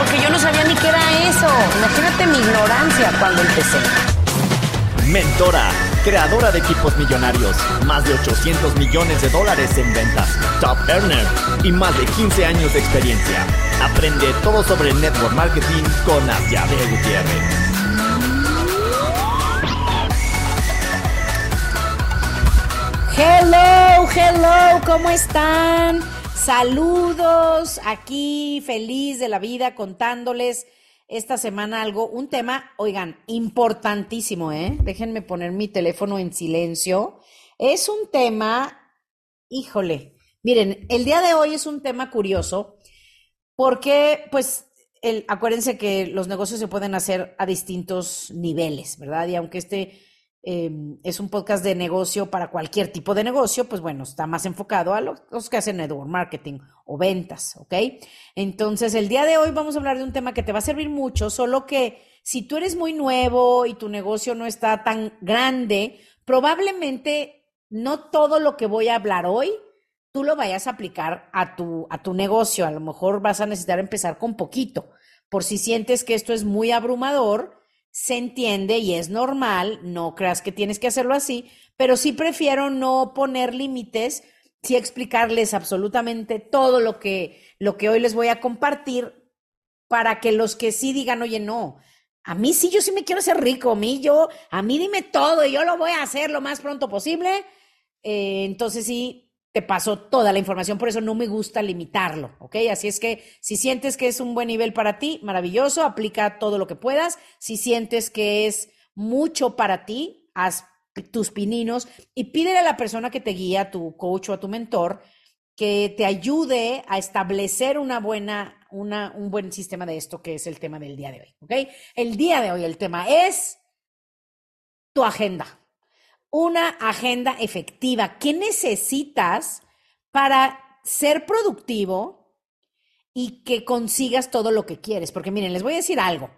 porque yo no sabía ni qué era eso. Imagínate mi ignorancia cuando empecé. Mentora, creadora de equipos millonarios, más de 800 millones de dólares en ventas, top earner y más de 15 años de experiencia. Aprende todo sobre network marketing con Asiade Gutiérrez. Hello, hello, ¿cómo están? Saludos aquí, feliz de la vida, contándoles esta semana algo, un tema, oigan, importantísimo, ¿eh? Déjenme poner mi teléfono en silencio. Es un tema, híjole, miren, el día de hoy es un tema curioso porque, pues, el, acuérdense que los negocios se pueden hacer a distintos niveles, ¿verdad? Y aunque este Em, es un podcast de negocio para cualquier tipo de negocio, pues bueno, está más enfocado a los, que hacen network marketing o ventas, ¿ok? Entonces, el día de hoy vamos a hablar de un tema que te va a servir mucho, solo que si tú eres muy nuevo y tu negocio no está tan grande, probablemente no todo lo que voy a hablar hoy tú lo vayas a aplicar a tu, a tu negocio. A lo mejor vas a necesitar empezar con poquito. Por si sientes que esto es muy abrumador, se entiende y es normal, no creas que tienes que hacerlo así, pero sí prefiero no poner límites, sí explicarles absolutamente todo lo que, lo que hoy les voy a compartir para que los que sí digan, oye, no, a mí sí, yo sí me quiero hacer rico, a mí yo, a mí dime todo y yo lo voy a hacer lo más pronto posible. Eh, entonces sí, te paso toda la información, por eso no me gusta limitarlo, ¿ok? Así es que si sientes que es un buen nivel para ti, maravilloso, aplica todo lo que puedas. Si sientes que es mucho para ti, haz tus pininos y pídele a la persona que te guía, a tu coach o a tu mentor, que te ayude a establecer una buena, una, un buen sistema de esto que es el tema del día de hoy, ¿ok? El día de hoy el tema es tu agenda una agenda efectiva. ¿Qué necesitas para ser productivo y que consigas todo lo que quieres? Porque miren, les voy a decir algo.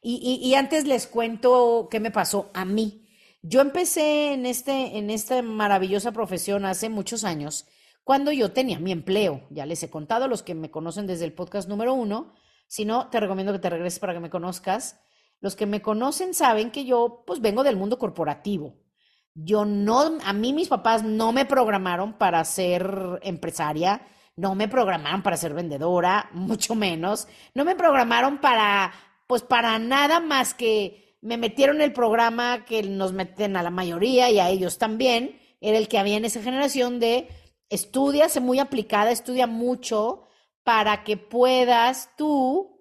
Y, antes les cuento qué me pasó a mí. Yo empecé en, este, en esta maravillosa profesión hace muchos años, cuando yo tenía mi empleo. Ya les he contado, los que me conocen desde el podcast número uno. Si no, te recomiendo que te regreses para que me conozcas. Los que me conocen saben que yo, pues, vengo del mundo corporativo. Yo no, a mí mis papás no me programaron para ser empresaria, no me programaron para ser vendedora, mucho menos. No me programaron para, pues para nada más que me metieron el programa que nos meten a la mayoría y a ellos también. Era el que había en esa generación de estudia, sé muy aplicada, estudia mucho para que puedas tú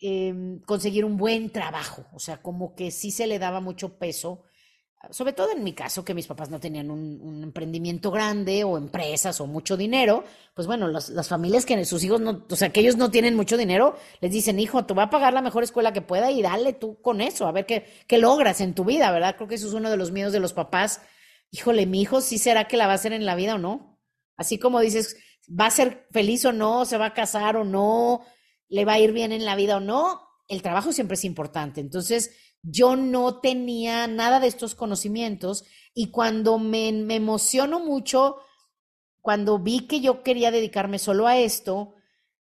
em, conseguir un buen trabajo. O sea, como que sí se le daba mucho peso sobre todo en mi caso, que mis papás no tenían un, emprendimiento grande o empresas o mucho dinero, pues bueno, las familias que sus hijos no, o sea, que ellos no tienen mucho dinero, les dicen, hijo, tú vas a pagar la mejor escuela que pueda y dale tú con eso, a ver qué, qué logras en tu vida, ¿verdad? Creo que eso es uno de los miedos de los papás. Híjole, mi hijo, ¿sí será que la va a hacer en la vida o no? Así como dices, ¿va a ser feliz o no? ¿Se va a casar o no? ¿Le va a ir bien en la vida o no? El trabajo siempre es importante. Entonces, yo no tenía nada de estos conocimientos y cuando me, emociono mucho, cuando vi que yo quería dedicarme solo a esto,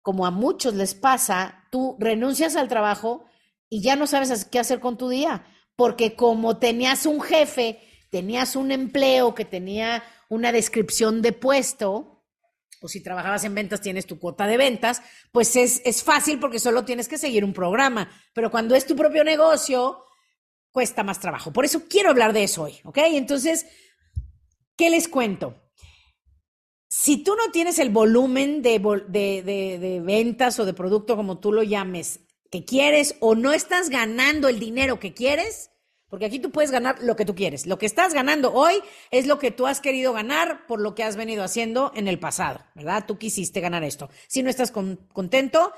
como a muchos les pasa, tú renuncias al trabajo y ya no sabes qué hacer con tu día, porque como tenías un jefe, tenías un empleo que tenía una descripción de puesto, o si trabajabas en ventas tienes tu cuota de ventas, pues es, es fácil porque solo tienes que seguir un programa. Pero cuando es tu propio negocio, cuesta más trabajo. Por eso quiero hablar de eso hoy, ¿ok? Entonces, ¿qué les cuento? Si tú no tienes el volumen de, de, de, de, ventas o de producto, como tú lo llames, que quieres, o no estás ganando el dinero que quieres, porque aquí tú puedes ganar lo que tú quieres. Lo que estás ganando hoy es lo que tú has querido ganar por lo que has venido haciendo en el pasado, ¿verdad? Tú quisiste ganar esto. Si no estás contento,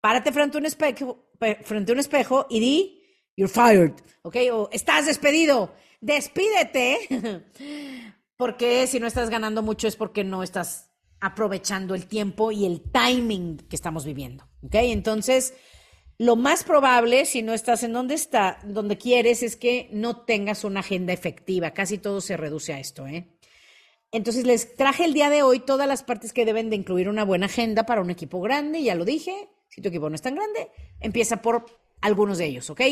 párate frente a un espejo, frente a un espejo y di, you're fired, ¿ok? O estás despedido, despídete, porque si no estás ganando mucho es porque no estás aprovechando el tiempo y el timing que estamos viviendo, ¿ok? Entonces, lo más probable, si no estás en donde está, donde quieres, es que no tengas una agenda efectiva. Casi todo se reduce a esto, ¿eh? Entonces les traje el día de hoy todas las partes que deben de incluir una buena agenda para un equipo grande, ya lo dije, si tu equipo no es tan grande, empieza por algunos de ellos, ¿ok?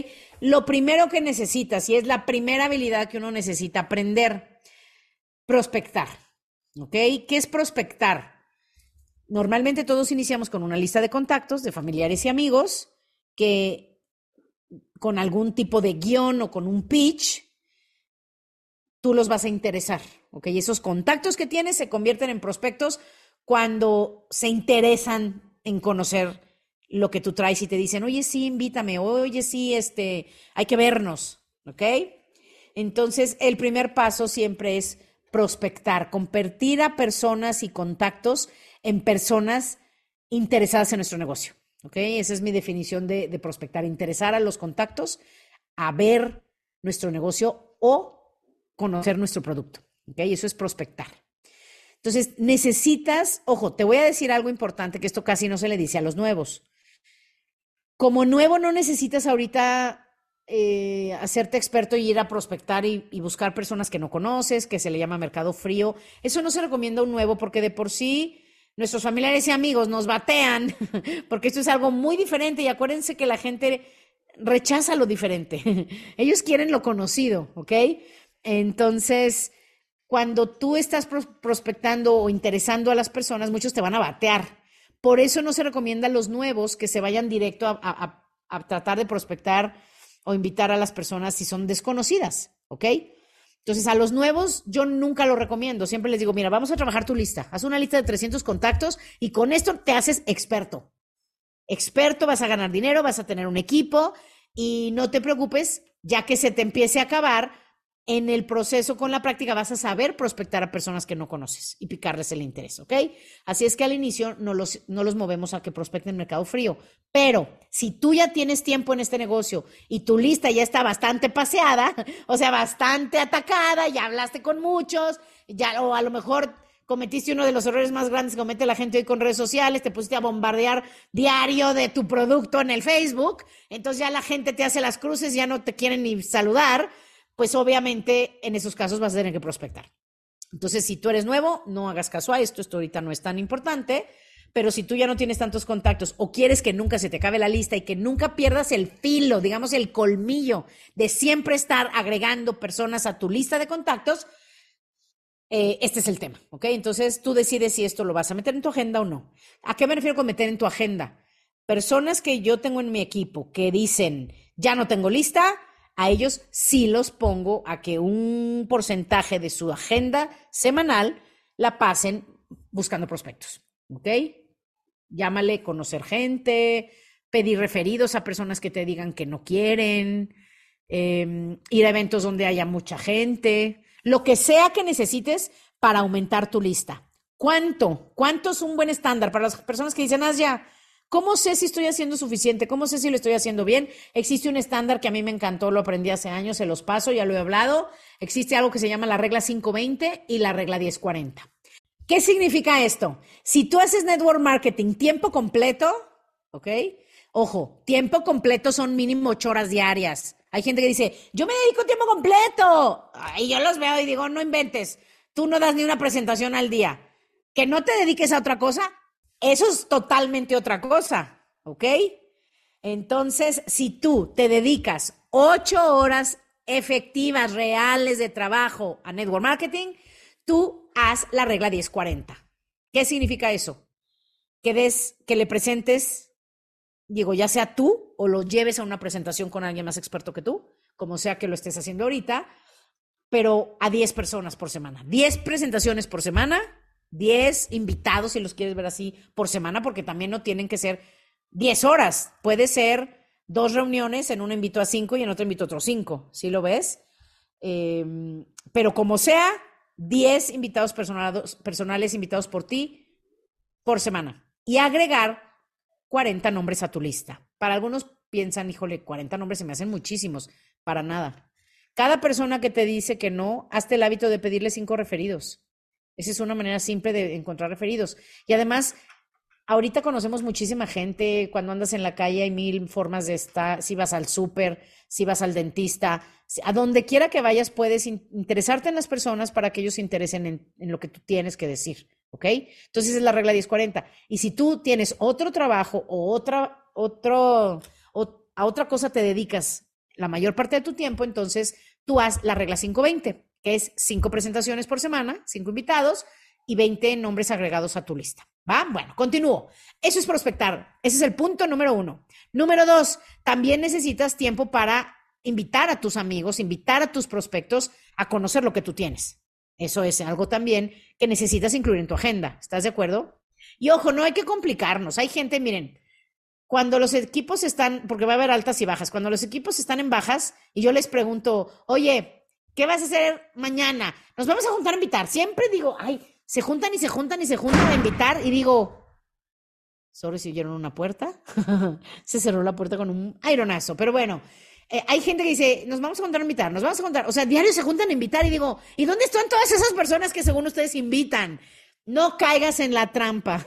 Lo primero que necesitas, y es la primera habilidad que uno necesita aprender, prospectar, ¿ok? ¿Qué es prospectar? Normalmente todos iniciamos con una lista de contactos de familiares y amigos que con algún tipo de guion o con un pitch, tú los vas a interesar, ¿ok? Esos contactos que tienes se convierten en prospectos cuando se interesan en conocer lo que tú traes y te dicen, oye, sí, invítame, oye, sí, este, hay que vernos, ¿ok? Entonces, el primer paso siempre es prospectar, convertir a personas y contactos en personas interesadas en nuestro negocio, ¿ok? Esa es mi definición de, prospectar, interesar a los contactos a ver nuestro negocio o conocer nuestro producto, ¿ok? Eso es prospectar. Entonces, necesitas, ojo, te voy a decir algo importante que esto casi no se le dice a los nuevos como nuevo no necesitas ahorita eh, hacerte experto y ir a prospectar y, buscar personas que no conoces, que se le llama mercado frío. Eso no se recomienda un nuevo porque de por sí nuestros familiares y amigos nos batean, porque esto es algo muy diferente y acuérdense que la gente rechaza lo diferente. Ellos quieren lo conocido, ¿ok? Entonces, cuando tú estás prospectando o interesando a las personas, muchos te van a batear por eso no se recomienda a los nuevos que se vayan directo a, tratar de prospectar o invitar a las personas si son desconocidas, ¿ok? Entonces, a los nuevos yo nunca lo recomiendo. Siempre les digo, mira, vamos a trabajar tu lista. Haz una lista de 300 contactos y con esto te haces experto. Experto, vas a ganar dinero, vas a tener un equipo y no te preocupes, ya que se te empiece a acabar, en el proceso con la práctica vas a saber prospectar a personas que no conoces y picarles el interés, ¿ok? Así es que al inicio no los, no los movemos a que prospecten mercado frío, pero si tú ya tienes tiempo en este negocio y tu lista ya está bastante paseada, o sea, bastante atacada, ya hablaste con muchos, ya o a lo mejor cometiste uno de los errores más grandes que comete la gente hoy con redes sociales, te pusiste a bombardear diario de tu producto en el Facebook, entonces ya la gente te hace las cruces, ya no te quieren ni saludar pues obviamente en esos casos vas a tener que prospectar. Entonces, si tú eres nuevo, no hagas caso a esto, esto ahorita no es tan importante, pero si tú ya no tienes tantos contactos o quieres que nunca se te acabe la lista y que nunca pierdas el filo, digamos el colmillo de siempre estar agregando personas a tu lista de contactos, eh, este es el tema, ¿ok? Entonces tú decides si esto lo vas a meter en tu agenda o no. ¿A qué me refiero con meter en tu agenda? Personas que yo tengo en mi equipo que dicen, ya no tengo lista, a ellos sí los pongo a que un porcentaje de su agenda semanal la pasen buscando prospectos. ¿Ok? Llámale conocer gente, pedir referidos a personas que te digan que no quieren, em, ir a eventos donde haya mucha gente, lo que sea que necesites para aumentar tu lista. ¿Cuánto? ¿Cuánto es un buen estándar para las personas que dicen, ah, ya, ¿Cómo sé si estoy haciendo suficiente? ¿Cómo sé si lo estoy haciendo bien? Existe un estándar que a mí me encantó, lo aprendí hace años, se los paso, ya lo he hablado. Existe algo que se llama la regla 520 y la regla 1040. ¿Qué significa esto? Si tú haces network marketing tiempo completo, ¿ok? Ojo, tiempo completo son mínimo ocho horas diarias. Hay gente que dice, yo me dedico tiempo completo. Y yo los veo y digo, no inventes, tú no das ni una presentación al día. Que no te dediques a otra cosa, eso es totalmente otra cosa, ¿ok? Entonces, si tú te dedicas ocho horas efectivas, reales de trabajo a network marketing, tú haz la regla 1040. ¿Qué significa eso? Que des, que le presentes, digo, ya sea tú o lo lleves a una presentación con alguien más experto que tú, como sea que lo estés haciendo ahorita, pero a 10 personas por semana. 10 presentaciones por semana 10 invitados, si los quieres ver así, por semana, porque también no tienen que ser 10 horas. Puede ser dos reuniones, en una invito a cinco y en otra invito a otros cinco. ¿Sí lo ves? Em, pero como sea, 10 invitados personales invitados por ti por semana. Y agregar 40 nombres a tu lista. Para algunos piensan, híjole, 40 nombres se me hacen muchísimos. Para nada. Cada persona que te dice que no, hazte el hábito de pedirle cinco referidos. Esa es una manera simple de encontrar referidos. Y además, ahorita conocemos muchísima gente. Cuando andas en la calle hay mil formas de estar. Si vas al súper, si vas al dentista, a donde quiera que vayas puedes interesarte en las personas para que ellos se interesen en, lo que tú tienes que decir. ¿Ok? Entonces es la regla 1040. Y si tú tienes otro trabajo o otra, otro, a otra cosa te dedicas la mayor parte de tu tiempo, entonces tú haz la regla 520, que es cinco presentaciones por semana, cinco invitados y 20 nombres agregados a tu lista. ¿Va? Bueno, continúo. Eso es prospectar. Ese es el punto número uno. Número dos, también necesitas tiempo para invitar a tus amigos, invitar a tus prospectos a conocer lo que tú tienes. Eso es algo también que necesitas incluir en tu agenda. ¿Estás de acuerdo? Y ojo, no hay que complicarnos. Hay gente, miren, cuando los equipos están, porque va a haber altas y bajas, cuando los equipos están en bajas y yo les pregunto, oye, ¿qué vas a hacer mañana? Nos vamos a juntar a invitar. Siempre digo, ay, se juntan y se juntan y se juntan a invitar y digo, sorry si oyeron una puerta. se cerró la puerta con un ironazo, pero bueno. Eh, hay gente que dice, nos vamos a juntar a invitar, nos vamos a juntar. O sea, diario se juntan a invitar y digo, ¿y dónde están todas esas personas que según ustedes invitan? No caigas en la trampa.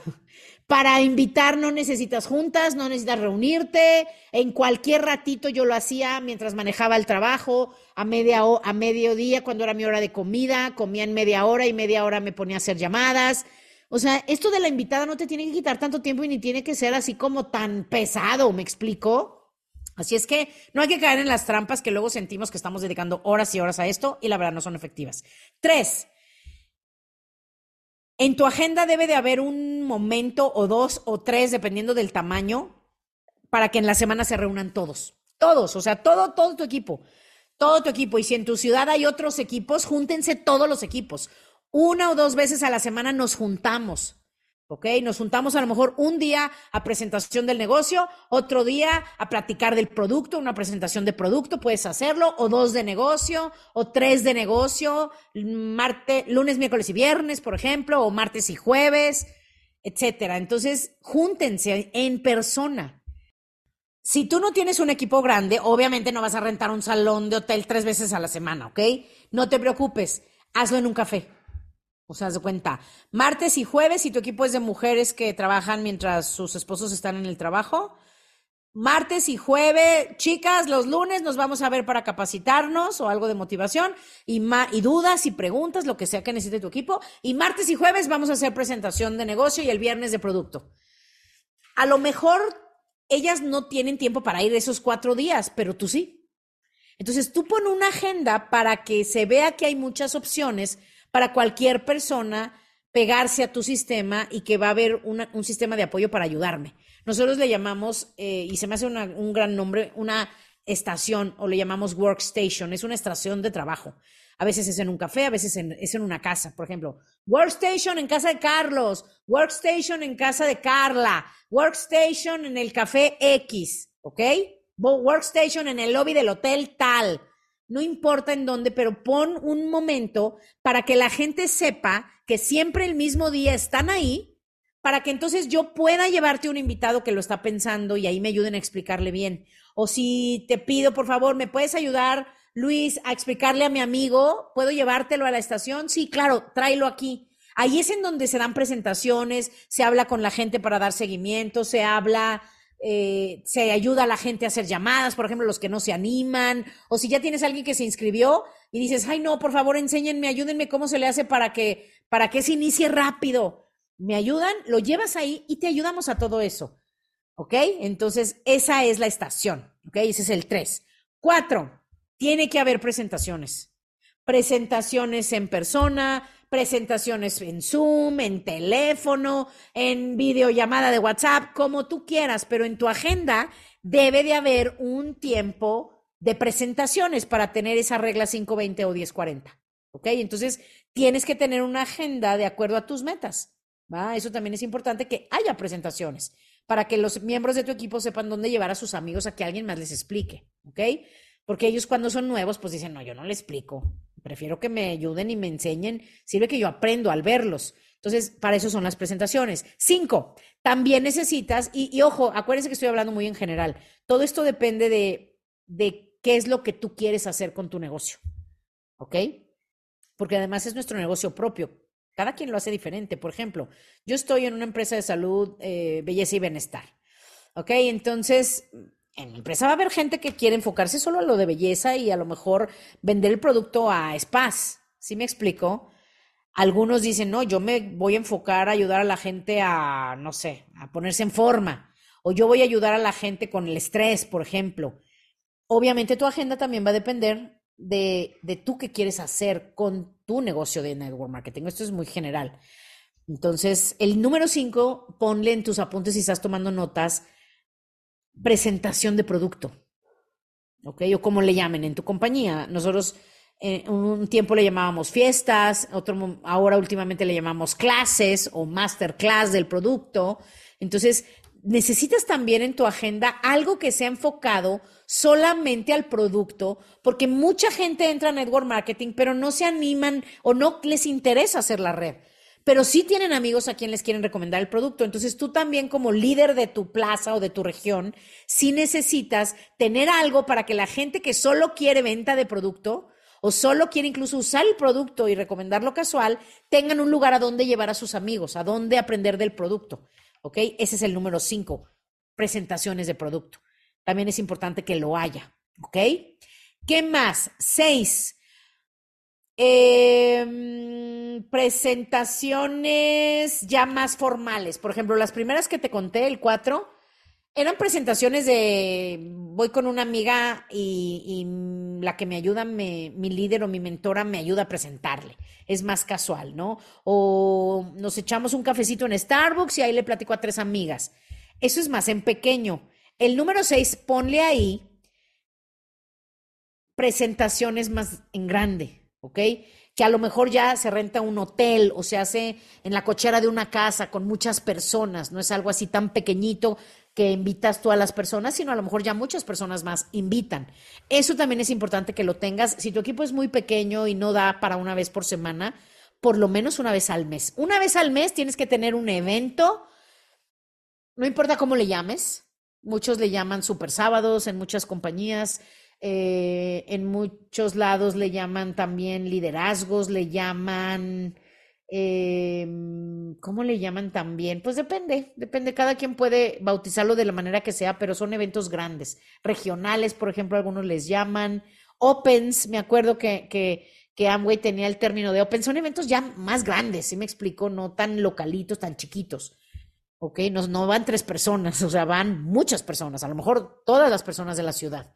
Para invitar no necesitas juntas, no necesitas reunirte. En cualquier ratito yo lo hacía mientras manejaba el trabajo, a, media, a mediodía cuando era mi hora de comida, comía en media hora y media hora me ponía a hacer llamadas. O sea, esto de la invitada no te tiene que quitar tanto tiempo y ni tiene que ser así como tan pesado, ¿me explico? Así es que no hay que caer en las trampas que luego sentimos que estamos dedicando horas y horas a esto y la verdad no son efectivas. Tres, en tu agenda debe de haber un momento o dos o tres, dependiendo del tamaño, para que en la semana se reúnan todos. Todos, o sea, todo, todo tu equipo. Todo tu equipo. Y si en tu ciudad hay otros equipos, júntense todos los equipos. Una o dos veces a la semana nos juntamos. ¿Ok? Nos juntamos a lo mejor un día a presentación del negocio, otro día a platicar del producto, una presentación de producto, puedes hacerlo, o dos de negocio, o tres de negocio, martes, lunes, miércoles y viernes, por ejemplo, o martes y jueves, etcétera. Entonces, júntense en persona. Si tú no tienes un equipo grande, obviamente no vas a rentar un salón de hotel tres veces a la semana, ¿ok? No te preocupes, hazlo en un café. O sea, haz de cuenta, martes y jueves, si tu equipo es de mujeres que trabajan mientras sus esposos están en el trabajo, martes y jueves, chicas, los lunes nos vamos a ver para capacitarnos o algo de motivación y, y dudas y preguntas, lo que sea que necesite tu equipo. Y martes y jueves vamos a hacer presentación de negocio y el viernes de producto. A lo mejor ellas no tienen tiempo para ir esos cuatro días, pero tú sí. Entonces tú pon una agenda para que se vea que hay muchas opciones para cualquier persona pegarse a tu sistema y que va a haber un sistema de apoyo para ayudarme. Nosotros le llamamos, eh, y se me hace un gran nombre, una estación o le llamamos workstation, es una estación de trabajo. A veces es en un café, a veces es en una casa. Por ejemplo, workstation en casa de Carlos, workstation en casa de Carla, workstation en el café X, ¿ok? Workstation en el lobby del hotel tal no importa en dónde, pero pon un momento para que la gente sepa que siempre el mismo día están ahí, para que entonces yo pueda llevarte un invitado que lo está pensando y ahí me ayuden a explicarle bien. O si te pido, por favor, ¿me puedes ayudar, Luis, a explicarle a mi amigo? ¿Puedo llevártelo a la estación? Sí, claro, tráelo aquí. Ahí es en donde se dan presentaciones, se habla con la gente para dar seguimiento, se habla eh, se ayuda a la gente a hacer llamadas, por ejemplo, los que no se animan, o si ya tienes a alguien que se inscribió y dices, ay no, por favor, enséñenme, ayúdenme cómo se le hace para que, para que se inicie rápido. Me ayudan, lo llevas ahí y te ayudamos a todo eso. ¿Ok? Entonces, esa es la estación. ¿Ok? Ese es el tres. Cuatro, tiene que haber presentaciones. Presentaciones en persona, presentaciones en Zoom, en teléfono, en videollamada de WhatsApp, como tú quieras, pero en tu agenda debe de haber un tiempo de presentaciones para tener esa regla 520 o 1040. ¿Ok? Entonces, tienes que tener una agenda de acuerdo a tus metas. ¿va? Eso también es importante que haya presentaciones para que los miembros de tu equipo sepan dónde llevar a sus amigos a que alguien más les explique. ¿Ok? Porque ellos cuando son nuevos, pues dicen, no, yo no le explico. Prefiero que me ayuden y me enseñen. Sirve que yo aprendo al verlos. Entonces, para eso son las presentaciones. Cinco, también necesitas, y, ojo, acuérdense que estoy hablando muy en general, todo esto depende de, de qué es lo que tú quieres hacer con tu negocio. ¿Ok? Porque además es nuestro negocio propio. Cada quien lo hace diferente. Por ejemplo, yo estoy en una empresa de salud, eh, belleza y bienestar. ¿Ok? Entonces, en mi empresa va a haber gente que quiere enfocarse solo a lo de belleza y a lo mejor vender el producto a spas. ¿Sí me explico? Algunos dicen, no, yo me voy a enfocar a ayudar a la gente a, no sé, a ponerse en forma. O yo voy a ayudar a la gente con el estrés, por ejemplo. Obviamente tu agenda también va a depender de, de tú qué quieres hacer con tu negocio de network marketing. Esto es muy general. Entonces, el número cinco, ponle en tus apuntes si estás tomando notas, presentación de producto. ¿Ok? O como le llamen en tu compañía. Nosotros eh, un tiempo le llamábamos fiestas, otro, ahora últimamente le llamamos clases o masterclass del producto. Entonces, necesitas también en tu agenda algo que sea enfocado solamente al producto, porque mucha gente entra a network marketing, pero no se animan o no les interesa hacer la red. Pero sí tienen amigos a quien les quieren recomendar el producto. Entonces tú también como líder de tu plaza o de tu región, sí necesitas tener algo para que la gente que solo quiere venta de producto o solo quiere incluso usar el producto y recomendarlo casual, tengan un lugar a donde llevar a sus amigos, a donde aprender del producto. ¿Ok? Ese es el número cinco, presentaciones de producto. También es importante que lo haya. ¿Ok? ¿Qué más? Seis. Em, presentaciones ya más formales. Por ejemplo, las primeras que te conté, el cuatro, eran presentaciones de voy con una amiga y, la que me ayuda, mi líder o mi mentora me ayuda a presentarle. Es más casual, ¿no? O nos echamos un cafecito en Starbucks y ahí le platico a tres amigas. Eso es más en pequeño. El número seis, ponle ahí presentaciones más en grande, ¿ok? que a lo mejor ya se renta un hotel o se hace en la cochera de una casa con muchas personas, no es algo así tan pequeñito que invitas tú a las personas, sino a lo mejor ya muchas personas más invitan. Eso también es importante que lo tengas. Si tu equipo es muy pequeño y no da para una vez por semana, por lo menos una vez al mes. Una vez al mes tienes que tener un evento, no importa cómo le llames, muchos le llaman super sábados en muchas compañías, eh, en muchos lados le llaman también liderazgos, le llaman Em, ¿Cómo le llaman también? Pues depende, depende, cada quien puede bautizarlo de la manera que sea, pero son eventos grandes, regionales, por ejemplo, algunos les llaman, opens, me acuerdo que, que, que Amway tenía el término de open, son eventos ya más grandes, ¿sí me explico? No tan localitos, tan chiquitos, ¿ok? No, no van tres personas, o sea, van muchas personas, a lo mejor todas las personas de la ciudad.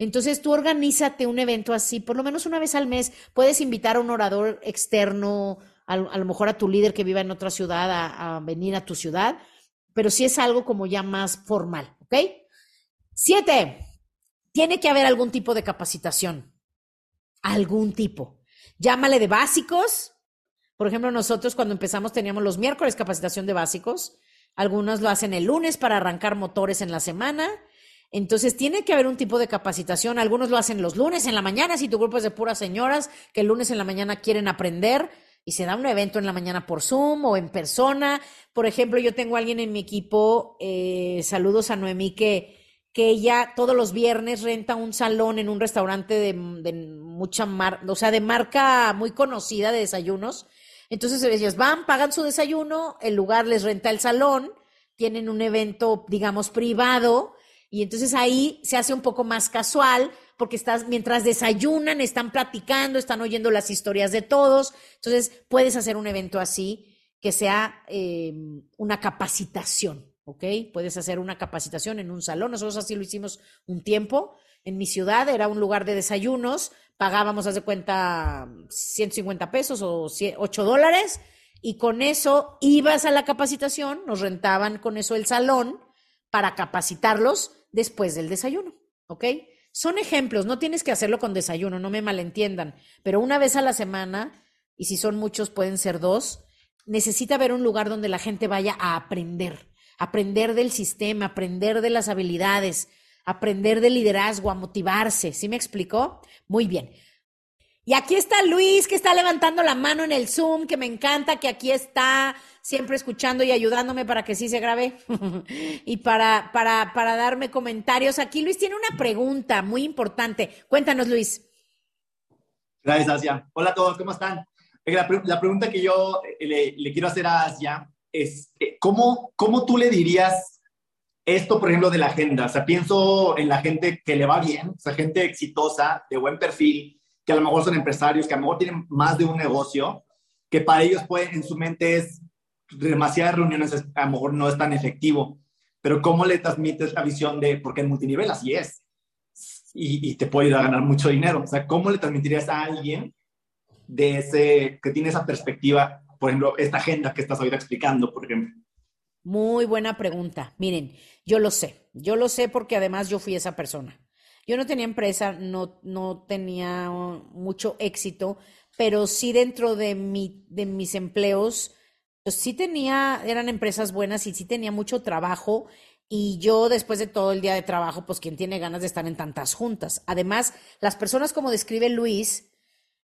Entonces tú organízate un evento así, por lo menos una vez al mes, puedes invitar a un orador externo, a, lo mejor a tu líder que viva en otra ciudad a, venir a tu ciudad, pero sí es algo como ya más formal, ¿ok? Siete, tiene que haber algún tipo de capacitación, algún tipo. Llámale de básicos. Por ejemplo, nosotros cuando empezamos teníamos los miércoles capacitación de básicos. Algunos lo hacen el lunes para arrancar motores en la semana. Entonces tiene que haber un tipo de capacitación. Algunos lo hacen los lunes en la mañana, si tu grupo es de puras señoras que el lunes en la mañana quieren aprender y se da un evento en la mañana por Zoom o en persona. Por ejemplo, yo tengo a alguien en mi equipo, eh, saludos a Noemí, que, que ella todos los viernes renta un salón en un restaurante de, mucha marca, o sea, de marca muy conocida de desayunos. Entonces ellos van, pagan su desayuno, el lugar les renta el salón, tienen un evento, digamos, privado, y entonces ahí se hace un poco más casual, porque estás, mientras desayunan, están platicando, están oyendo las historias de todos. Entonces, puedes hacer un evento así que sea eh, una capacitación, ¿ok? Puedes hacer una capacitación en un salón. Nosotros así lo hicimos un tiempo. En mi ciudad era un lugar de desayunos, pagábamos, haz de cuenta, 150 pesos o 8 dólares, y con eso ibas a la capacitación, nos rentaban con eso el salón para capacitarlos después del desayuno, ¿ok? Son ejemplos, no tienes que hacerlo con desayuno, no me malentiendan, pero una vez a la semana, y si son muchos pueden ser dos, necesita haber un lugar donde la gente vaya a aprender, aprender del sistema, aprender de las habilidades, aprender de liderazgo, a motivarse. ¿Sí me explicó? Muy bien. Y aquí está Luis, que está levantando la mano en el Zoom, que me encanta, que aquí está siempre escuchando y ayudándome para que sí se grabe y para, para, para darme comentarios. Aquí Luis tiene una pregunta muy importante. Cuéntanos, Luis. Gracias, Asia. Hola a todos, ¿cómo están? La, pregunta que yo eh, le, quiero hacer a Asia es, eh, ¿cómo, ¿cómo tú le dirías esto, por ejemplo, de la agenda? O sea, pienso en la gente que le va bien, o sea, gente exitosa, de buen perfil, que a lo mejor son empresarios, que a lo mejor tienen más de un negocio, que para ellos puede, en su mente es demasiadas reuniones, a lo mejor no es tan efectivo, pero ¿cómo le transmites la visión de, porque en multinivel así es, y, te puede ir a ganar mucho dinero? O sea, ¿cómo le transmitirías a alguien de ese, que tiene esa perspectiva, por ejemplo, esta agenda que estás ahorita explicando, por ejemplo? Muy buena pregunta. Miren, yo lo sé, yo lo sé porque además yo fui esa persona. Yo no tenía empresa, no, no tenía mucho éxito, pero sí dentro de, mi, de mis empleos, pues sí tenía, eran empresas buenas y sí tenía mucho trabajo. Y yo, después de todo el día de trabajo, pues quien tiene ganas de estar en tantas juntas. Además, las personas, como describe Luis,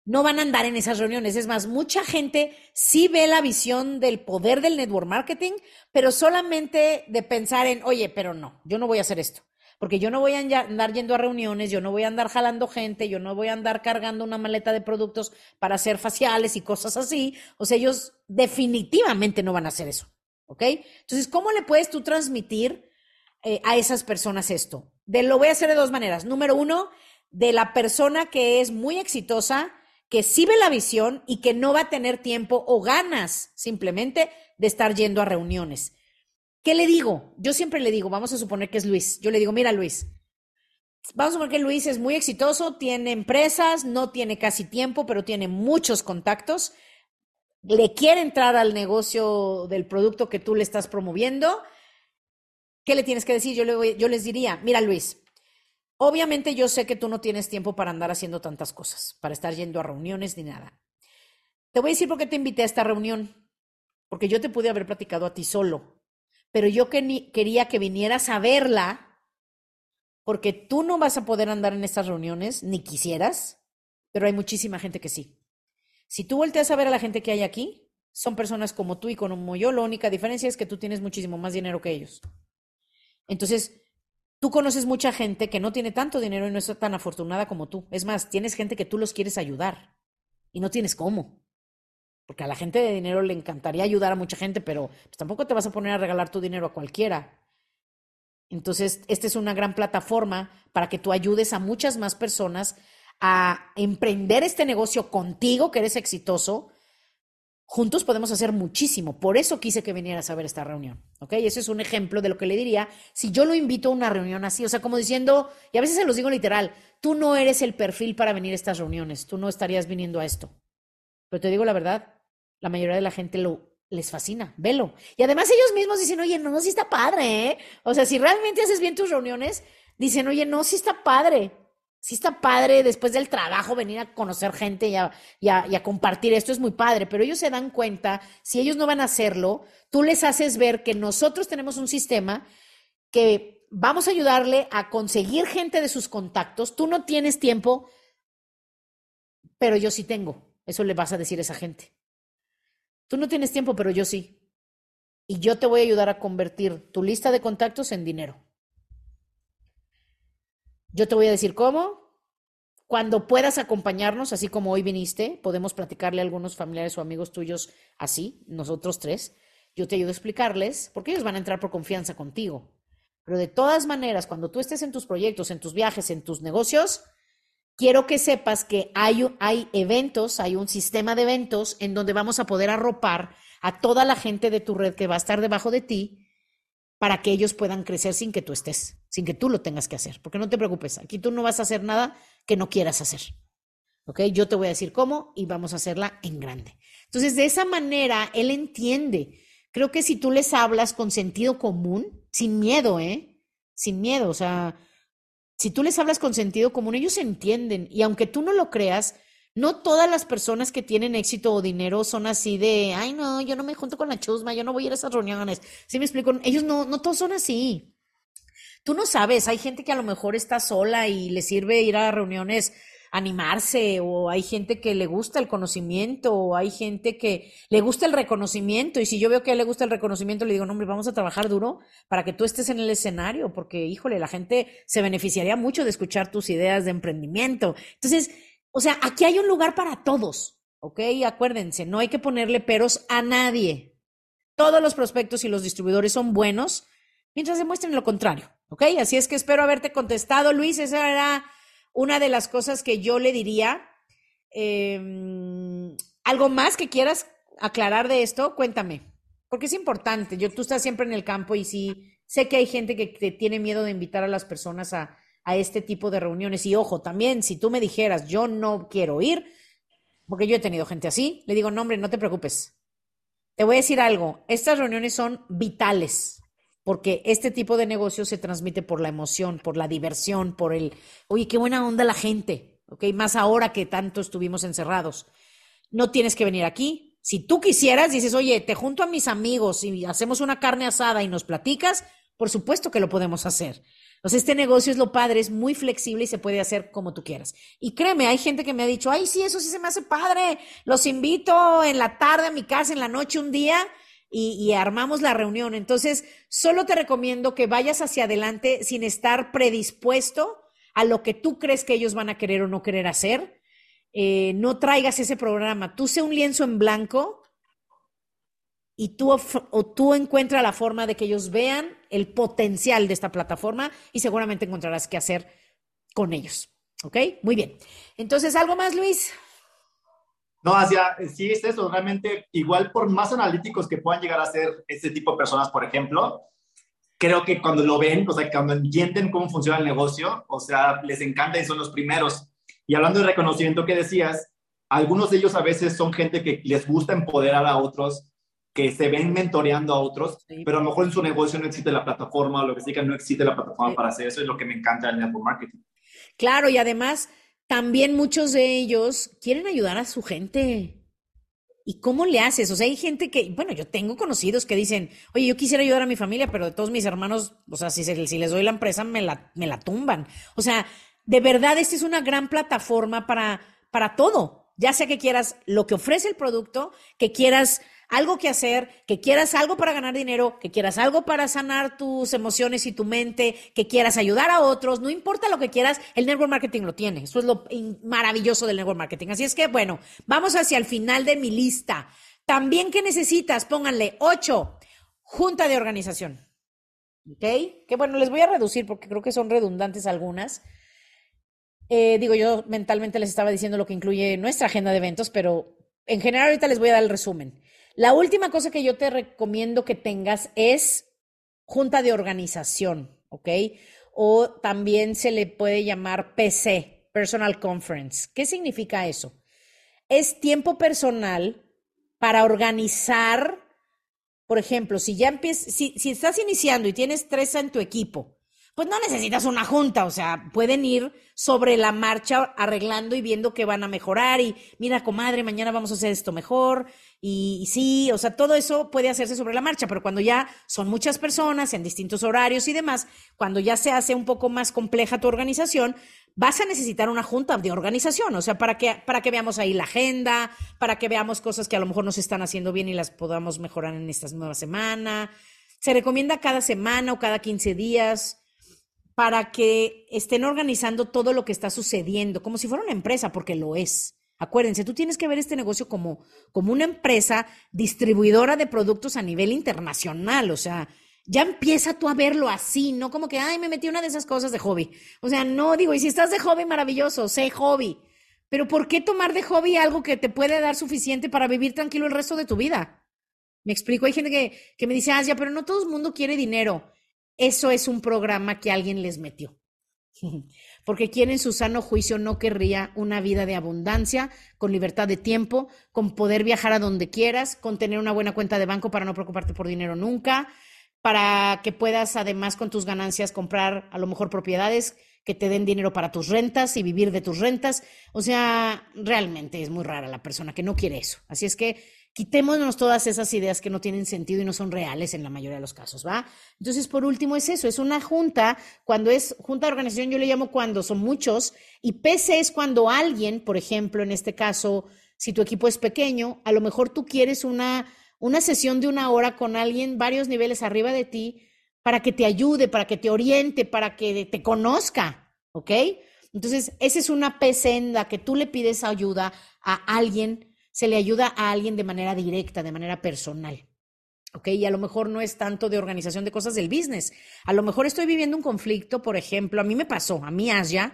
no van a andar en esas reuniones. Es más, mucha gente sí ve la visión del poder del network marketing, pero solamente de pensar en, oye, pero no, yo no voy a hacer esto porque yo no voy a andar yendo a reuniones, yo no voy a andar jalando gente, yo no voy a andar cargando una maleta de productos para hacer faciales y cosas así. O sea, ellos definitivamente no van a hacer eso. ¿Ok? Entonces, ¿cómo le puedes tú transmitir eh, a esas personas esto? De, lo voy a hacer de dos maneras. Número uno, de la persona que es muy exitosa, que sí ve la visión y que no va a tener tiempo o ganas simplemente de estar yendo a reuniones. ¿Qué le digo? Yo siempre le digo, vamos a suponer que es Luis. Yo le digo, mira Luis, vamos a suponer que Luis es muy exitoso, tiene empresas, no tiene casi tiempo, pero tiene muchos contactos. Le quiere entrar al negocio del producto que tú le estás promoviendo. ¿Qué le tienes que decir? Yo, le yo les diría, mira Luis, obviamente yo sé que tú no tienes tiempo para andar haciendo tantas cosas, para estar yendo a reuniones ni nada. Te voy a decir por qué te invité a esta reunión. Porque yo te pude haber platicado a ti solo pero yo quería que vinieras a verla porque tú no vas a poder andar en estas reuniones, ni quisieras, pero hay muchísima gente que sí. Si tú volteas a ver a la gente que hay aquí, son personas como tú y como yo, la única diferencia es que tú tienes muchísimo más dinero que ellos. Entonces, tú conoces mucha gente que no tiene tanto dinero y no está tan afortunada como tú. Es más, tienes gente que tú los quieres ayudar y no tienes cómo porque a la gente de dinero le encantaría ayudar a mucha gente, pero pues, tampoco te vas a poner a regalar tu dinero a cualquiera. Entonces, esta es una gran plataforma para que tú ayudes a muchas más personas a emprender este negocio contigo, que eres exitoso. Juntos podemos hacer muchísimo. Por eso quise que vinieras a ver esta reunión. ¿Ok? Ese es un ejemplo de lo que le diría si yo lo invito a una reunión así. O sea, como diciendo, y a veces se los digo literal, tú no eres el perfil para venir a estas reuniones. Tú no estarías viniendo a esto. Pero te digo la verdad, la mayoría de la gente lo les fascina, velo. Y además ellos mismos dicen, oye, no, sí está padre, ¿eh? O sea, si realmente haces bien tus reuniones, dicen, oye, no, sí está padre. Sí está padre después del trabajo venir a conocer gente y a, y a, compartir esto es muy padre, pero ellos se dan cuenta, si ellos no van a hacerlo, tú les haces ver que nosotros tenemos un sistema que vamos a ayudarle a conseguir gente de sus contactos. Tú no tienes tiempo, pero yo sí tengo. Eso le vas a decir a esa gente. Tú no tienes tiempo, pero yo sí. Y yo te voy a ayudar a convertir tu lista de contactos en dinero. Yo te voy a decir cómo. Cuando puedas acompañarnos, así como hoy viniste, podemos platicarle a algunos familiares o amigos tuyos así, nosotros tres. Yo te ayudo a explicarles, porque ellos van a entrar por confianza contigo. Pero de todas maneras, cuando tú estés en tus proyectos, en tus viajes, en tus negocios, quiero que sepas que hay, eventos, hay un sistema de eventos en donde vamos a poder arropar a toda la gente de tu red que va a estar debajo de ti para que ellos puedan crecer sin que tú estés, sin que tú lo tengas que hacer. Porque no te preocupes, aquí tú no vas a hacer nada que no quieras hacer. ¿Ok? Yo te voy a decir cómo y vamos a hacerla en grande. Entonces, de esa manera, él entiende. Creo que si tú les hablas con sentido común, sin miedo, ¿eh? Sin miedo, o sea, si tú les hablas con sentido común, ellos entienden. Y aunque tú no lo creas, no todas las personas que tienen éxito o dinero son así de, ay, no, yo no me junto con la chusma, yo no voy a ir a esas reuniones. ¿Sí me explico? Ellos no, no todos son así. Tú no sabes, hay gente que a lo mejor está sola y le sirve ir a reuniones animarse, o hay gente que le gusta el conocimiento, o hay gente que le gusta el reconocimiento, y si yo veo que a él le gusta el reconocimiento, le digo, no, hombre, vamos a trabajar duro para que tú estés en el escenario, porque, híjole, la gente se beneficiaría mucho de escuchar tus ideas de emprendimiento. Entonces, o sea, aquí hay un lugar para todos, ¿ok? Acuérdense, no hay que ponerle peros a nadie. Todos los prospectos y los distribuidores son buenos mientras demuestren lo contrario, ¿ok? Así es que espero haberte contestado, Luis. Esa era una de las cosas que yo le diría. Em, ¿Algo más que quieras aclarar de esto? Cuéntame, porque es importante. Yo, tú estás siempre en el campo y sí, sé que hay gente que, tiene miedo de invitar a las personas a, a este tipo de reuniones. Y ojo, también si tú me dijeras, yo no quiero ir, porque yo he tenido gente así, le digo, no, hombre, no te preocupes. Te voy a decir algo, estas reuniones son vitales, porque este tipo de negocio se transmite por la emoción, por la diversión, por el, oye, qué buena onda la gente, ¿ok? Más ahora que tanto estuvimos encerrados. No tienes que venir aquí. Si tú quisieras, dices, oye, te junto a mis amigos y hacemos una carne asada y nos platicas, por supuesto que lo podemos hacer. Entonces, este negocio es lo padre, es muy flexible y se puede hacer como tú quieras. Y créeme, hay gente que me ha dicho, ay, sí, eso sí se me hace padre, los invito en la tarde a mi casa, en la noche un día y, armamos la reunión. Entonces, solo te recomiendo que vayas hacia adelante sin estar predispuesto a lo que tú crees que ellos van a querer o no querer hacer. Eh, no traigas ese programa. Tú sé un lienzo en blanco y tú, o tú encuentras la forma de que ellos vean el potencial de esta plataforma y seguramente encontrarás qué hacer con ellos. ¿Ok? Muy bien. Entonces, ¿algo más, Luis? No, hacia, sí es eso, realmente, igual por más analíticos que puedan llegar a ser este tipo de personas, por ejemplo, creo que cuando lo ven, o sea, cuando entienden cómo funciona el negocio, o sea, les encanta y son los primeros. Y hablando de reconocimiento que decías, algunos de ellos a veces son gente que les gusta empoderar a otros, que se ven mentoreando a otros, pero a lo mejor en su negocio no existe la plataforma o lo que sea, no existe la plataforma para hacer eso, es lo que me encanta del network marketing. Claro, y además también muchos de ellos quieren ayudar a su gente. ¿Y cómo le haces? O sea, hay gente que, bueno, yo tengo conocidos que dicen, oye, yo quisiera ayudar a mi familia, pero de todos mis hermanos, o sea, si, si les doy la empresa, me la, me la tumban. O sea, de verdad, esta es una gran plataforma para, para todo. Ya sea que quieras lo que ofrece el producto, que quieras algo que hacer, que quieras algo para ganar dinero, que quieras algo para sanar tus emociones y tu mente, que quieras ayudar a otros, no importa lo que quieras, el network marketing lo tiene. Eso es lo maravilloso del network marketing. Así es que, bueno, vamos hacia el final de mi lista. También que necesitas, pónganle ocho, junta de organización. ¿Ok? Que bueno, les voy a reducir porque creo que son redundantes algunas. Eh, digo, yo mentalmente les estaba diciendo lo que incluye nuestra agenda de eventos, pero en general ahorita les voy a dar el resumen. La última cosa que yo te recomiendo que tengas es junta de organización, ¿ok? O también se le puede llamar PC, Personal Conference. ¿Qué significa eso? Es tiempo personal para organizar, por ejemplo, si ya empiezas, si, si estás iniciando y tienes tres en tu equipo, pues no necesitas una junta, o sea, pueden ir sobre la marcha arreglando y viendo que van a mejorar y mira, comadre, mañana vamos a hacer esto mejor y, sí, o sea, todo eso puede hacerse sobre la marcha, pero cuando ya son muchas personas en distintos horarios y demás, cuando ya se hace un poco más compleja tu organización, vas a necesitar una junta de organización, o sea, para que, para que veamos ahí la agenda, para que veamos cosas que a lo mejor no se están haciendo bien y las podamos mejorar en esta nueva semana. Se recomienda cada semana o cada 15 días para que estén organizando todo lo que está sucediendo, como si fuera una empresa, porque lo es. Acuérdense, tú tienes que ver este negocio como, como una empresa distribuidora de productos a nivel internacional, o sea, ya empieza tú a verlo así, no como que, ay, me metí una de esas cosas de hobby. O sea, no digo, y si estás de hobby, maravilloso, sé hobby. Pero ¿por qué tomar de hobby algo que te puede dar suficiente para vivir tranquilo el resto de tu vida? Me explico, hay gente que, que me dice, ah, ya, pero no todo el mundo quiere dinero. Eso es un programa que alguien les metió. Porque quien en su sano juicio no querría una vida de abundancia, con libertad de tiempo, con poder viajar a donde quieras, con tener una buena cuenta de banco para no preocuparte por dinero nunca, para que puedas además con tus ganancias comprar a lo mejor propiedades que te den dinero para tus rentas y vivir de tus rentas. O sea, realmente es muy rara la persona que no quiere eso. Así es que Quitémonos todas esas ideas que no tienen sentido y no son reales en la mayoría de los casos, ¿va? Entonces, por último, es eso, es una junta, cuando es junta de organización, yo le llamo cuando son muchos, y PC es cuando alguien, por ejemplo, en este caso, si tu equipo es pequeño, a lo mejor tú quieres una, una sesión de una hora con alguien varios niveles arriba de ti para que te ayude, para que te oriente, para que te conozca, ¿ok? Entonces, esa es una PC en la que tú le pides ayuda a alguien, se le ayuda a alguien de manera directa, de manera personal. ¿ok? Y a lo mejor no es tanto de organización de cosas del business. A lo mejor estoy viviendo un conflicto, por ejemplo, a mí me pasó, a mí Asia,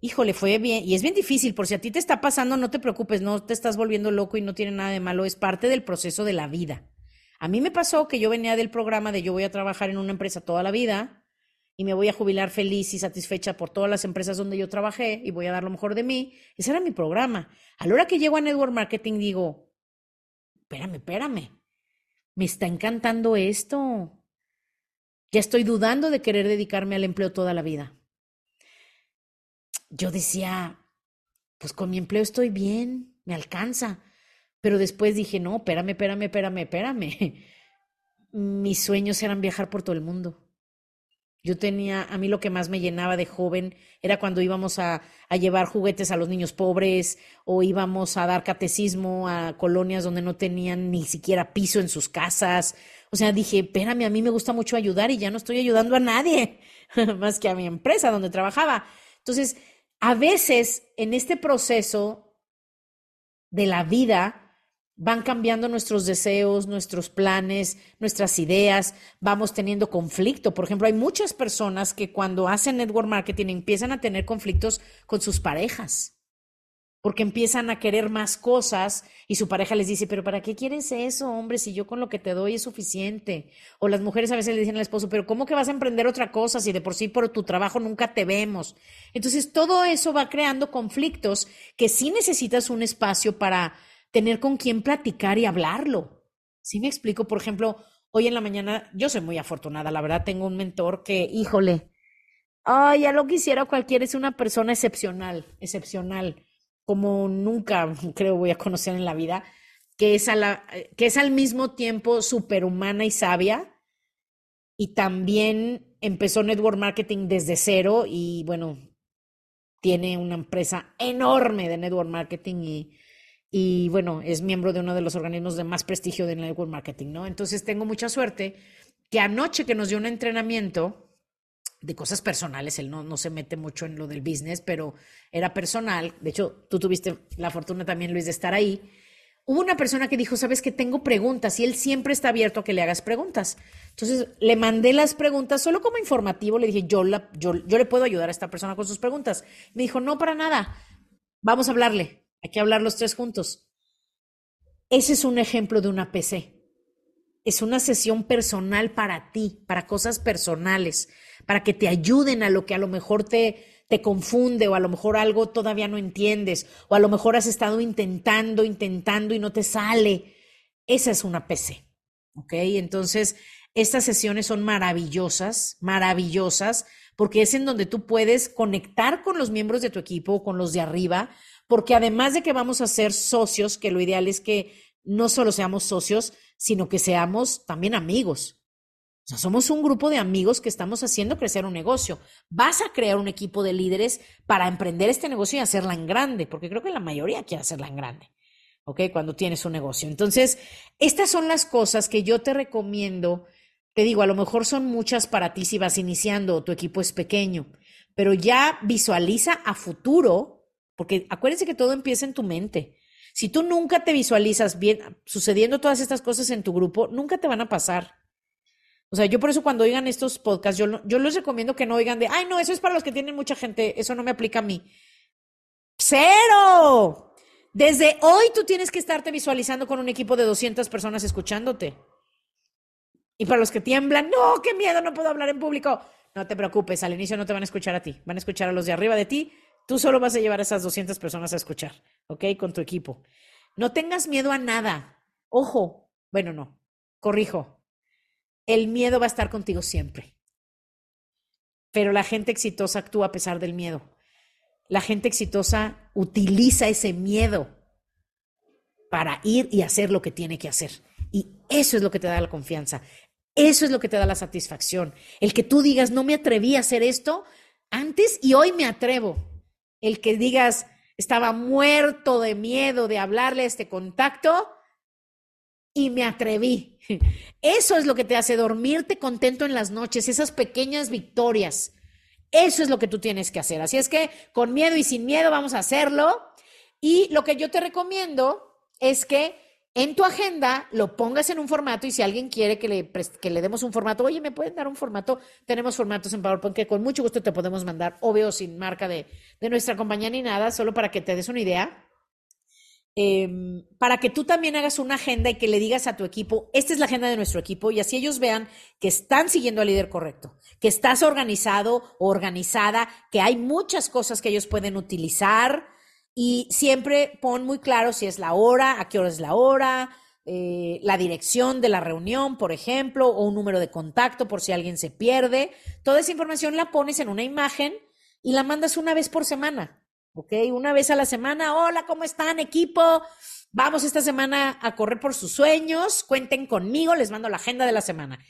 híjole, fue bien, y es bien difícil, por si a ti te está pasando, no te preocupes, no te estás volviendo loco y no tiene nada de malo, es parte del proceso de la vida. A mí me pasó que yo venía del programa de yo voy a trabajar en una empresa toda la vida y me voy a jubilar feliz y satisfecha por todas las empresas donde yo trabajé y voy a dar lo mejor de mí. Ese era mi programa. A la hora que llego a Network Marketing digo, espérame, espérame, me está encantando esto. Ya estoy dudando de querer dedicarme al empleo toda la vida yo decía, pues con mi empleo estoy bien, me alcanza. Pero después dije, no, espérame, espérame, espérame, espérame. Mis sueños eran viajar por todo el mundo. Yo tenía, a mí lo que más me llenaba de joven era cuando íbamos a, a, llevar juguetes a los niños pobres o íbamos a dar catecismo a colonias donde no tenían ni siquiera piso en sus casas. O sea, dije, espérame, a mí me gusta mucho ayudar y ya no estoy ayudando a nadie, más que a mi empresa donde trabajaba. Entonces, a veces en este proceso de la vida van cambiando nuestros deseos, nuestros planes, nuestras ideas, vamos teniendo conflicto. Por ejemplo, hay muchas personas que cuando hacen network marketing empiezan a tener conflictos con sus parejas porque empiezan a querer más cosas y su pareja les dice, pero ¿para qué quieres eso, hombre? Si yo con lo que te doy es suficiente. O las mujeres a veces le dicen al esposo, pero ¿cómo que vas a emprender otra cosa si de por sí por tu trabajo nunca te vemos? Entonces, todo eso va creando conflictos que sí necesitas un espacio para tener con quién platicar y hablarlo. ¿Sí me explico? Por ejemplo, hoy en la mañana, yo soy muy afortunada, la verdad, tengo un mentor que, híjole, ay, ya lo quisiera cualquiera, es una persona excepcional, excepcional como nunca creo voy a conocer en la vida, que es, a la, que es al mismo tiempo superhumana y sabia. Y también empezó network marketing desde cero y bueno, tiene una empresa enorme de network marketing y, y bueno, es miembro de uno de los organismos de más prestigio de network marketing, ¿no? Entonces tengo mucha suerte que anoche que nos dio un entrenamiento, de cosas personales, él no, no se mete mucho en lo del business, pero era personal. De hecho, tú tuviste la fortuna también, Luis, de estar ahí. Hubo una persona que dijo, sabes que tengo preguntas y él siempre está abierto a que le hagas preguntas. Entonces le mandé las preguntas solo como informativo, le dije, yo, la, yo, yo le puedo ayudar a esta persona con sus preguntas. Me dijo, no, para nada, vamos a hablarle, hay que hablar los tres juntos. Ese es un ejemplo de una PC. Es una sesión personal para ti, para cosas personales para que te ayuden a lo que a lo mejor te, te confunde o a lo mejor algo todavía no entiendes o a lo mejor has estado intentando, intentando y no te sale. Esa es una PC. ¿Ok? Entonces, estas sesiones son maravillosas, maravillosas, porque es en donde tú puedes conectar con los miembros de tu equipo, con los de arriba, porque además de que vamos a ser socios, que lo ideal es que no solo seamos socios, sino que seamos también amigos sea, somos un grupo de amigos que estamos haciendo crecer un negocio. Vas a crear un equipo de líderes para emprender este negocio y hacerla en grande, porque creo que la mayoría quiere hacerla en grande, ¿ok? Cuando tienes un negocio. Entonces, estas son las cosas que yo te recomiendo. Te digo, a lo mejor son muchas para ti si vas iniciando o tu equipo es pequeño, pero ya visualiza a futuro, porque acuérdense que todo empieza en tu mente. Si tú nunca te visualizas bien sucediendo todas estas cosas en tu grupo, nunca te van a pasar. O sea, yo por eso cuando oigan estos podcasts, yo, yo les recomiendo que no oigan de, ay, no, eso es para los que tienen mucha gente, eso no me aplica a mí. Cero. Desde hoy tú tienes que estarte visualizando con un equipo de 200 personas escuchándote. Y para los que tiemblan, no, qué miedo, no puedo hablar en público. No te preocupes, al inicio no te van a escuchar a ti, van a escuchar a los de arriba de ti. Tú solo vas a llevar a esas 200 personas a escuchar, ¿ok? Con tu equipo. No tengas miedo a nada. Ojo, bueno, no, corrijo, el miedo va a estar contigo siempre. Pero la gente exitosa actúa a pesar del miedo. La gente exitosa utiliza ese miedo para ir y hacer lo que tiene que hacer. Y eso es lo que te da la confianza. Eso es lo que te da la satisfacción. El que tú digas, no me atreví a hacer esto antes y hoy me atrevo. El que digas, estaba muerto de miedo de hablarle a este contacto y me atreví. Eso es lo que te hace dormirte contento en las noches, esas pequeñas victorias. Eso es lo que tú tienes que hacer. Así es que con miedo y sin miedo vamos a hacerlo. Y lo que yo te recomiendo es que en tu agenda lo pongas en un formato y si alguien quiere que le, que le demos un formato, oye, ¿me pueden dar un formato? Tenemos formatos en PowerPoint que con mucho gusto te podemos mandar, obvio, sin marca de, de nuestra compañía ni nada, solo para que te des una idea. Em, para que tú también hagas una agenda y que le digas a tu equipo, esta es la agenda de nuestro equipo y así ellos vean que están siguiendo al líder correcto, que estás organizado organizada, que hay muchas cosas que ellos pueden utilizar y siempre pon muy claro si es la hora, a qué hora es la hora, eh, la dirección de la reunión, por ejemplo, o un número de contacto por si alguien se pierde. Toda esa información la pones en una imagen y la mandas una vez por semana. ¿ok? Una vez a la semana, hola, ¿cómo están, equipo? Vamos esta semana a correr por sus sueños, cuenten conmigo, les mando la agenda de la semana.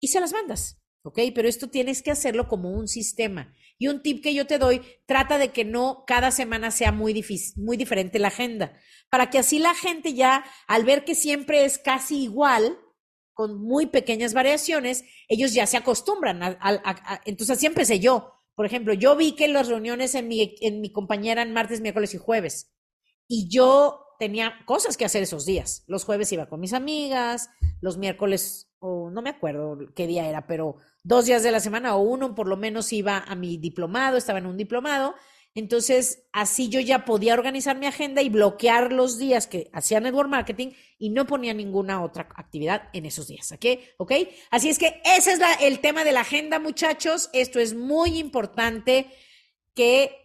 Y se las mandas, ¿ok? Pero esto tienes que hacerlo como un sistema. Y un tip que yo te doy, trata de que no cada semana sea muy, difícil, muy diferente la agenda, para que así la gente ya, al ver que siempre es casi igual, con muy pequeñas variaciones, ellos ya se acostumbran. A, entonces así empecé yo. Por ejemplo, yo vi que las reuniones en mi, en mi compañía eran martes, miércoles y jueves. Y yo tenía cosas que hacer esos días. Los jueves iba con mis amigas, los miércoles, o no me acuerdo qué día era, pero dos días de la semana o uno por lo menos iba a mi diplomado, estaba en un diplomado. Entonces, así yo ya podía organizar mi agenda y bloquear los días que hacía network marketing y no ponía ninguna otra actividad en esos días. ¿Ok? ¿Ok? Así es que ese es el tema de la agenda, muchachos. Esto es muy importante que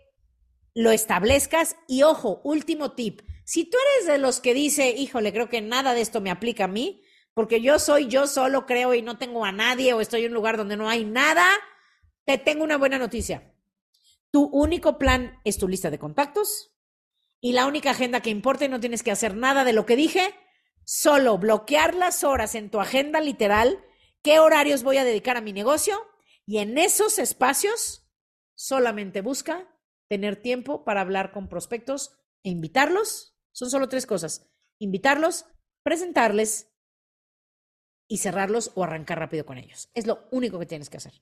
lo establezcas. Y ojo, último tip. Si tú eres de los que dice, híjole, creo que nada de esto me aplica a mí, porque yo soy yo solo creo y no tengo a nadie o estoy en un lugar donde no hay nada, te tengo una buena noticia tu único plan es tu lista de contactos y la única agenda que importa y no tienes que hacer nada de lo que dije, solo bloquear las horas en tu agenda literal, qué horarios voy a dedicar a mi negocio y en esos espacios solamente busca tener tiempo para hablar con prospectos e invitarlos. Son solo tres cosas. Invitarlos, presentarles y cerrarlos o arrancar rápido con ellos. Es lo único que tienes que hacer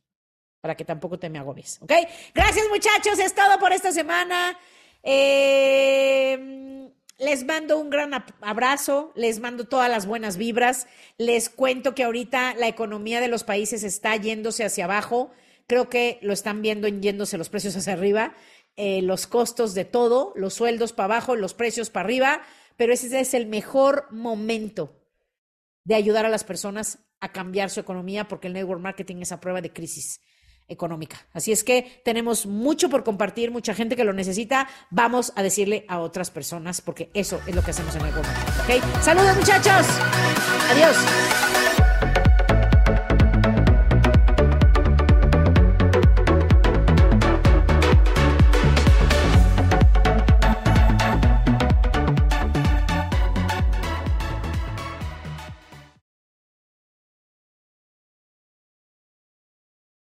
para que tampoco te me agobies, ¿ok? Gracias muchachos, es todo por esta semana. Eh, les mando un gran abrazo, les mando todas las buenas vibras. Les cuento que ahorita la economía de los países está yéndose hacia abajo. Creo que lo están viendo en yéndose los precios hacia arriba, eh, los costos de todo, los sueldos para abajo, los precios para arriba, pero ese es el mejor momento de ayudar a las personas a cambiar su economía porque el network marketing es a prueba de crisis económica. Así es que tenemos mucho por compartir, mucha gente que lo necesita. Vamos a decirle a otras personas porque eso es lo que hacemos en el gobierno. ¿Ok? Saludos muchachos. Adiós.